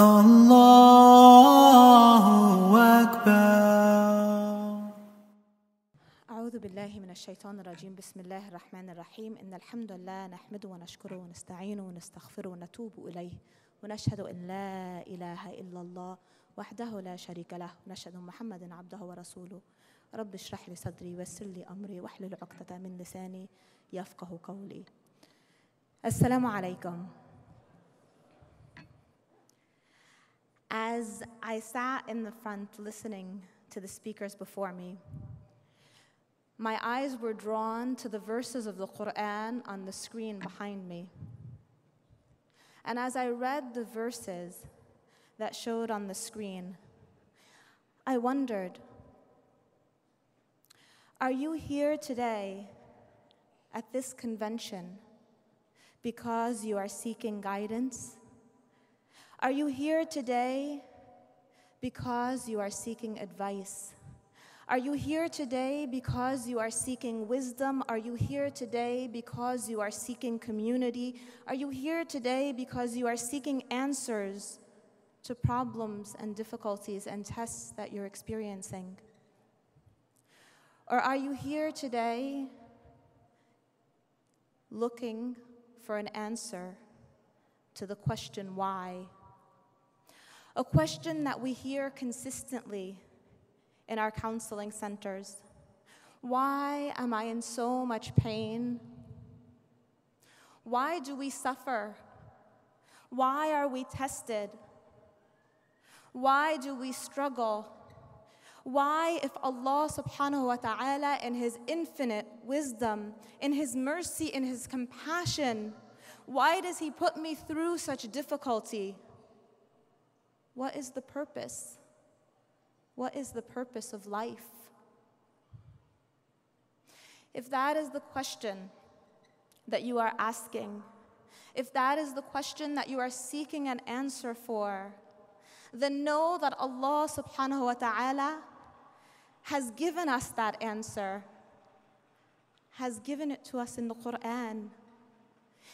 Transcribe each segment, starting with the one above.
الله أكبر. أعوذ بالله من الشيطان الرجيم. بسم الله الرحمن الرحيم. إن الحمد لله نحمده ونشكره ونستعينه ونستغفره ونتوب إليه. ونشهد أن لا إله إلا الله وحده لا شريك له. ونشهد أن محمدا عبده ورسوله. رب اشرح لي صدري ويسر لي أمري واحلل عقدة من لساني يفقه قولي. السلام عليكم. As I sat in the front listening to the speakers before me, my eyes were drawn to the verses of the Quran on the screen behind me. And as I read the verses that showed on the screen, I wondered Are you here today at this convention because you are seeking guidance? Are you here today because you are seeking advice? Are you here today because you are seeking wisdom? Are you here today because you are seeking community? Are you here today because you are seeking answers to problems and difficulties and tests that you're experiencing? Or are you here today looking for an answer to the question why? A question that we hear consistently in our counseling centers. Why am I in so much pain? Why do we suffer? Why are we tested? Why do we struggle? Why, if Allah subhanahu wa ta'ala, in His infinite wisdom, in His mercy, in His compassion, why does He put me through such difficulty? What is the purpose? What is the purpose of life? If that is the question that you are asking, if that is the question that you are seeking an answer for, then know that Allah subhanahu wa ta'ala has given us that answer, has given it to us in the Quran,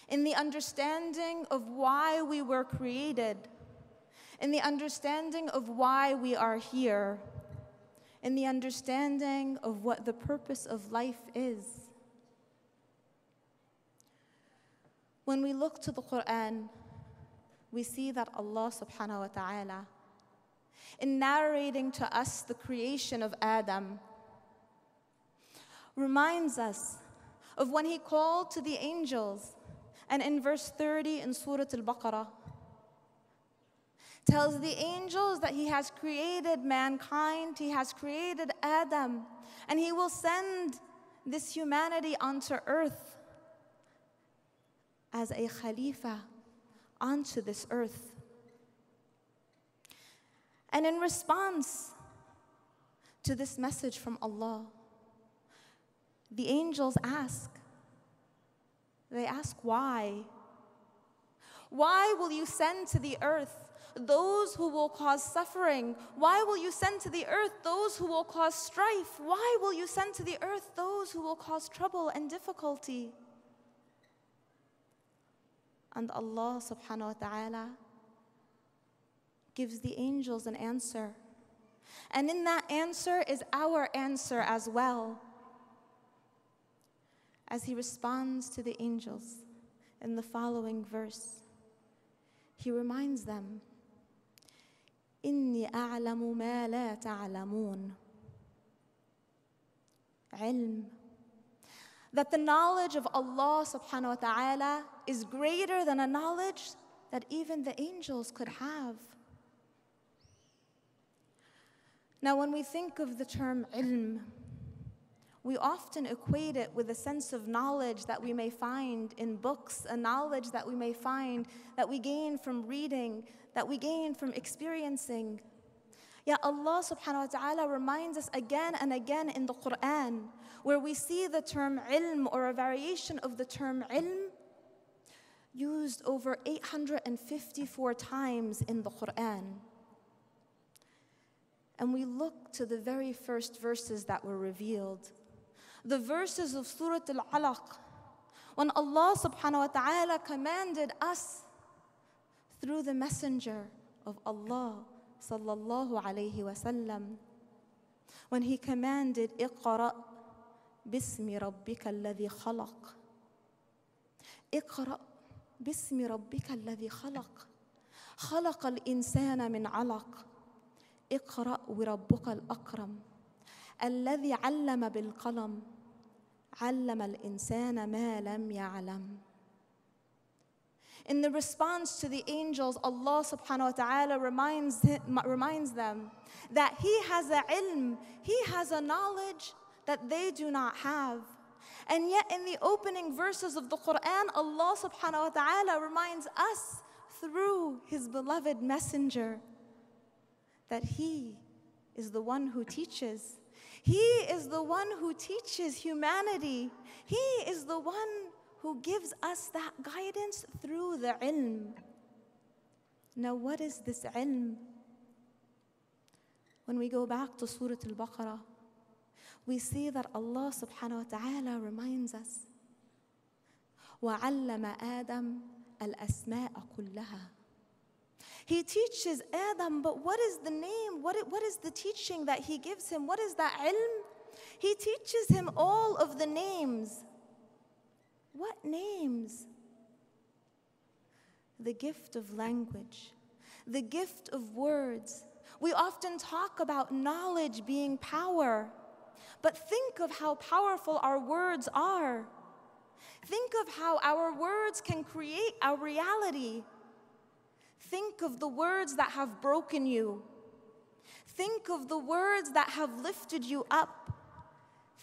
in the understanding of why we were created, in the understanding of why we are here, in the understanding of what the purpose of life is. When we look to the Quran, we see that Allah subhanahu wa ta'ala, in narrating to us the creation of Adam, reminds us of when he called to the angels. And in verse 30 in Surah Al Baqarah, tells the angels that he has created mankind, he has created Adam, and he will send this humanity onto earth as a Khalifa onto this earth. And in response to this message from Allah, the angels ask, they ask why? Why will you send to the earth those who will cause suffering? Why will you send to the earth those who will cause strife? Why will you send to the earth those who will cause trouble and difficulty? And Allah subhanahu wa ta'ala gives the angels an answer. And in that answer is our answer as well. As he responds to the angels in the following verse, he reminds them, إني أعلم ما لا تعلمون. علم. That the knowledge of Allah subhanahu wa ta'ala is greater than a knowledge that even the angels could have. Now, when we think of the term ilm, we often equate it with a sense of knowledge that we may find in books, a knowledge that we may find that we gain from reading, that we gain from experiencing. Yet Allah subhanahu wa ta'ala reminds us again and again in the Quran, where we see the term ilm or a variation of the term ilm used over 854 times in the Quran. And we look to the very first verses that were revealed. The verses of Surah Al Alaq, when Allah subhanahu wa ta'ala commanded us through the messenger of Allah sallallahu alayhi wasallam when he commanded اقرأ باسم ربك الذي خلق اقرأ باسم ربك الذي خلق خلق الإنسان من علق اقرأ وربك الأكرم الذي علم بالقلم علم الإنسان ما لم يعلم In the response to the angels, Allah subhanahu wa ta'ala reminds, reminds them that He has a ilm, He has a knowledge that they do not have. And yet, in the opening verses of the Quran, Allah subhanahu wa ta'ala reminds us through His beloved Messenger that He is the one who teaches. He is the one who teaches humanity. He is the one who gives us that guidance through the ilm. Now, what is this ilm? When we go back to Surah Al Baqarah, we see that Allah subhanahu wa ta'ala reminds us وعلم آدم الأسماء كلها he teaches Adam, but what is the name? What, what is the teaching that he gives him? What is that ilm? He teaches him all of the names. What names? The gift of language, the gift of words. We often talk about knowledge being power, but think of how powerful our words are. Think of how our words can create our reality. Think of the words that have broken you. Think of the words that have lifted you up.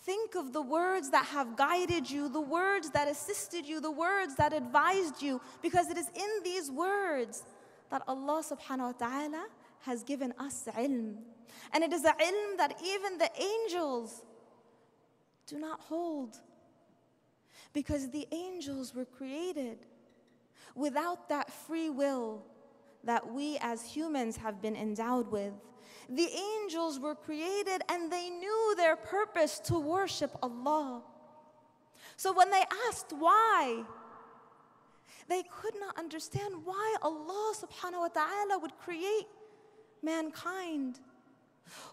Think of the words that have guided you, the words that assisted you, the words that advised you, because it is in these words that Allah subhanahu wa ta'ala has given us ilm. And it is a ilm that even the angels do not hold. Because the angels were created without that free will that we as humans have been endowed with. The angels were created and they knew their purpose to worship Allah. So when they asked why, they could not understand why Allah subhanahu wa ta'ala would create mankind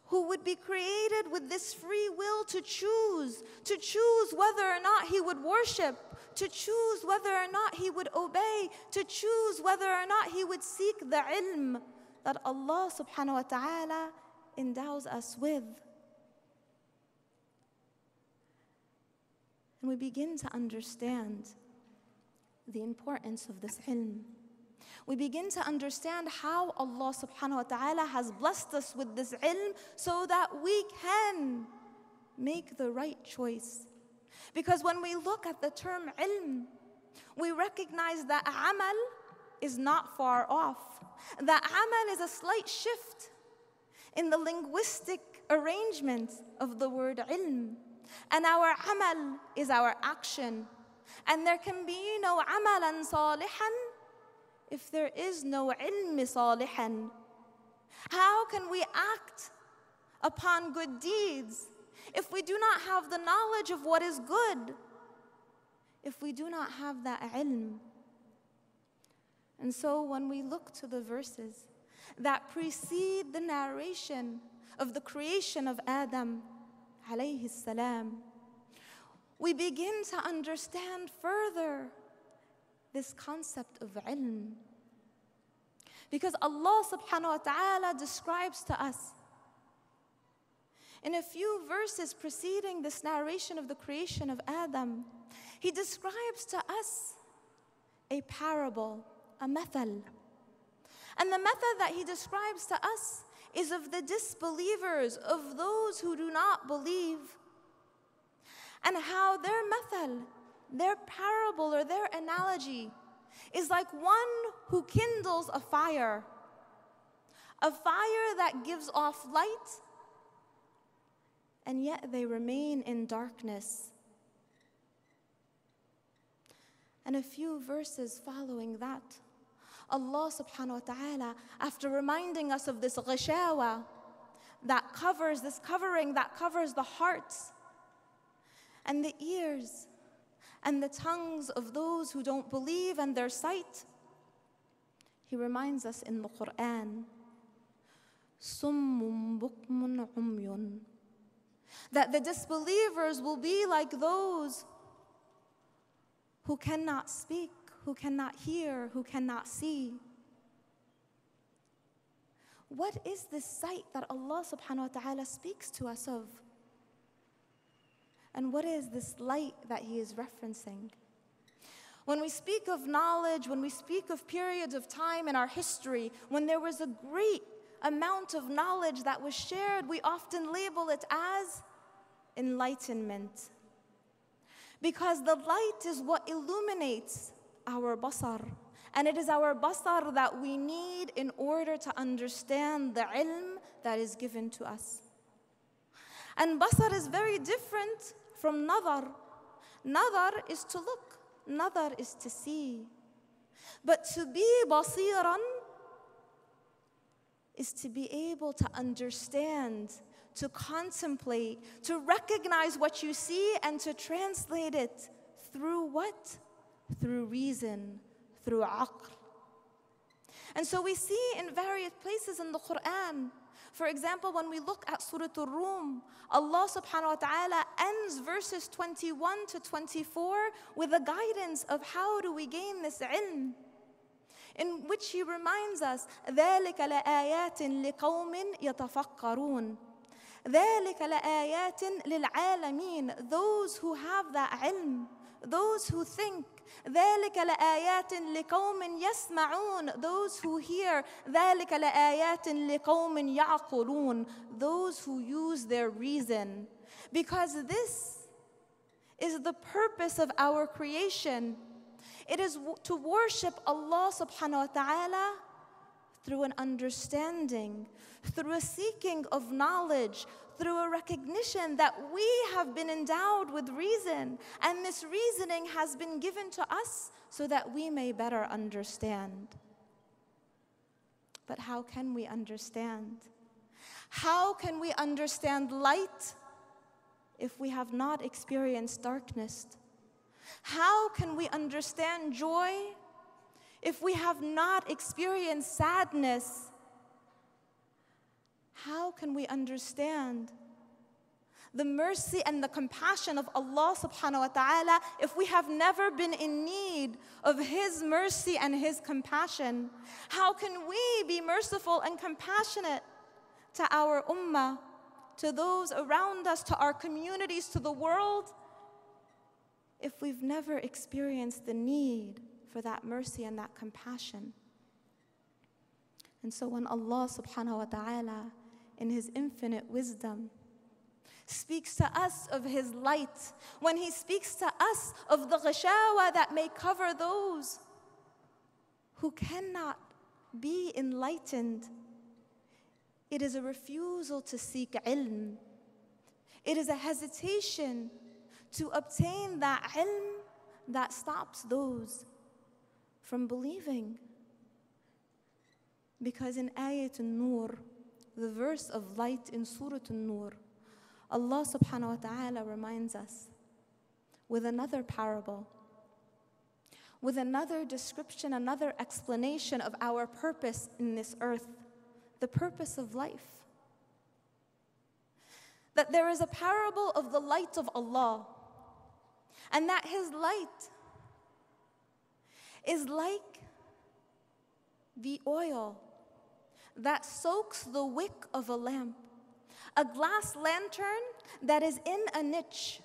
who would be created with this free will to choose, to choose whether or not he would worship to choose whether or not he would obey, to choose whether or not he would seek the ilm that Allah subhanahu wa ta'ala endows us with. And we begin to understand the importance of this ilm. We begin to understand how Allah subhanahu wa ta'ala has blessed us with this ilm so that we can make the right choice because when we look at the term ilm, we recognize that amal is not far off. That amal is a slight shift in the linguistic arrangement of the word ilm. And our amal is our action. And there can be no amalan salihan if there is no ilm salihan. How can we act upon good deeds if we do not have the knowledge of what is good, if we do not have that ilm. And so when we look to the verses that precede the narration of the creation of Adam, alayhi salam, we begin to understand further this concept of ilm. Because Allah subhanahu wa ta'ala describes to us in a few verses preceding this narration of the creation of Adam, he describes to us a parable, a method. And the method that he describes to us is of the disbelievers, of those who do not believe, and how their method, their parable or their analogy is like one who kindles a fire, a fire that gives off light and yet they remain in darkness. And a few verses following that, Allah subhanahu wa ta'ala, after reminding us of this ghishawa that covers, this covering that covers the hearts and the ears and the tongues of those who don't believe and their sight, He reminds us in the Quran, "Summun bukmun umyun," that the disbelievers will be like those who cannot speak, who cannot hear, who cannot see. What is this sight that Allah subhanahu wa ta'ala speaks to us of? And what is this light that He is referencing? When we speak of knowledge, when we speak of periods of time in our history, when there was a great amount of knowledge that was shared, we often label it as enlightenment. Because the light is what illuminates our basar. And it is our basar that we need in order to understand the ilm that is given to us. And basar is very different from nadar. Nadar is to look, nadar is to see. But to be basiran is to be able to understand, to contemplate, to recognize what you see and to translate it through what? Through reason, through aql. And so we see in various places in the Quran, for example, when we look at Surah Al-Rum, Allah subhanahu wa ta'ala ends verses 21 to 24 with a guidance of how do we gain this ilm in which he reminds us ذلك لآيات لقوم يتفكرون ذلك لآيات للعالمين those who have that ilm those who think ذلك لآيات لقوم يسمعون those who hear ذلك لآيات لقوم يعقلون those who use their reason because this is the purpose of our creation it is to worship Allah subhanahu wa ta'ala through an understanding, through a seeking of knowledge, through a recognition that we have been endowed with reason, and this reasoning has been given to us so that we may better understand. But how can we understand? How can we understand light if we have not experienced darkness? How can we understand joy if we have not experienced sadness? How can we understand the mercy and the compassion of Allah subhanahu wa ta'ala if we have never been in need of His mercy and His compassion? How can we be merciful and compassionate to our ummah, to those around us, to our communities, to the world? if we've never experienced the need for that mercy and that compassion. And so when Allah subhanahu wa ta'ala, in His infinite wisdom, speaks to us of His light, when He speaks to us of the ghashawa that may cover those who cannot be enlightened, it is a refusal to seek ilm. It is a hesitation to obtain that ilm that stops those from believing. Because in Ayat An-Nur, the verse of light in Surah An-Nur, Allah subhanahu wa ta'ala reminds us with another parable, with another description, another explanation of our purpose in this earth, the purpose of life. That there is a parable of the light of Allah and that His light is like the oil that soaks the wick of a lamp, a glass lantern that is in a niche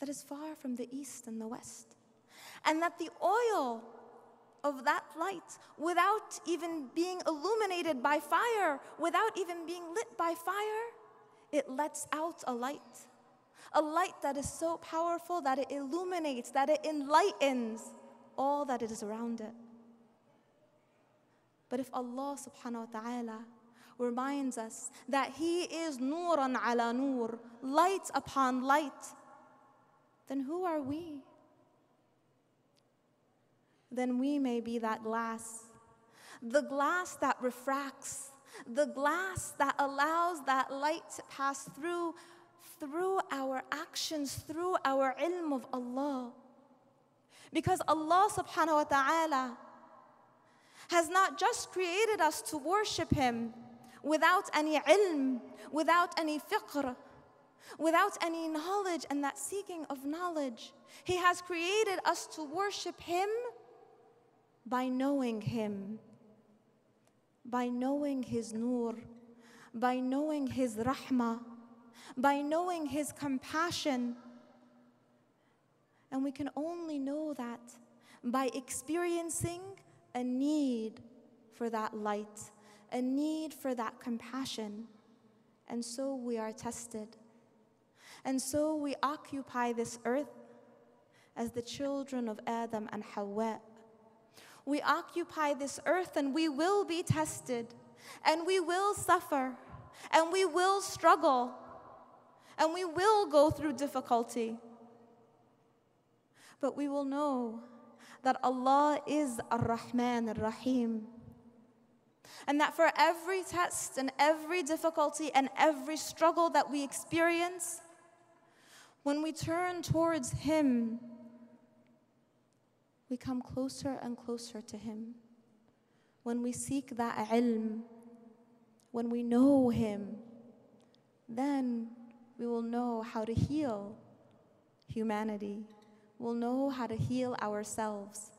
that is far from the east and the west, and that the oil of that light, without even being illuminated by fire, without even being lit by fire, it lets out a light a light that is so powerful that it illuminates, that it enlightens all that is around it. But if Allah subhanahu wa ta'ala reminds us that He is nuran ala nur, light upon light, then who are we? Then we may be that glass, the glass that refracts, the glass that allows that light to pass through through our actions, through our ilm of Allah. Because Allah subhanahu wa ta'ala has not just created us to worship Him without any ilm, without any fiqr, without any knowledge and that seeking of knowledge. He has created us to worship Him by knowing Him, by knowing His nur, by knowing His rahmah, by knowing His compassion. And we can only know that by experiencing a need for that light, a need for that compassion. And so we are tested. And so we occupy this earth as the children of Adam and Hawa. We occupy this earth and we will be tested, and we will suffer, and we will struggle, and we will go through difficulty. But we will know that Allah is Ar Rahman Ar Rahim. And that for every test and every difficulty and every struggle that we experience, when we turn towards Him, we come closer and closer to Him. When we seek that ilm, when we know Him, then we will know how to heal humanity. We'll know how to heal ourselves.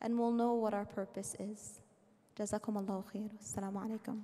And we'll know what our purpose is. جزاكم الله خير. السلام عليكم.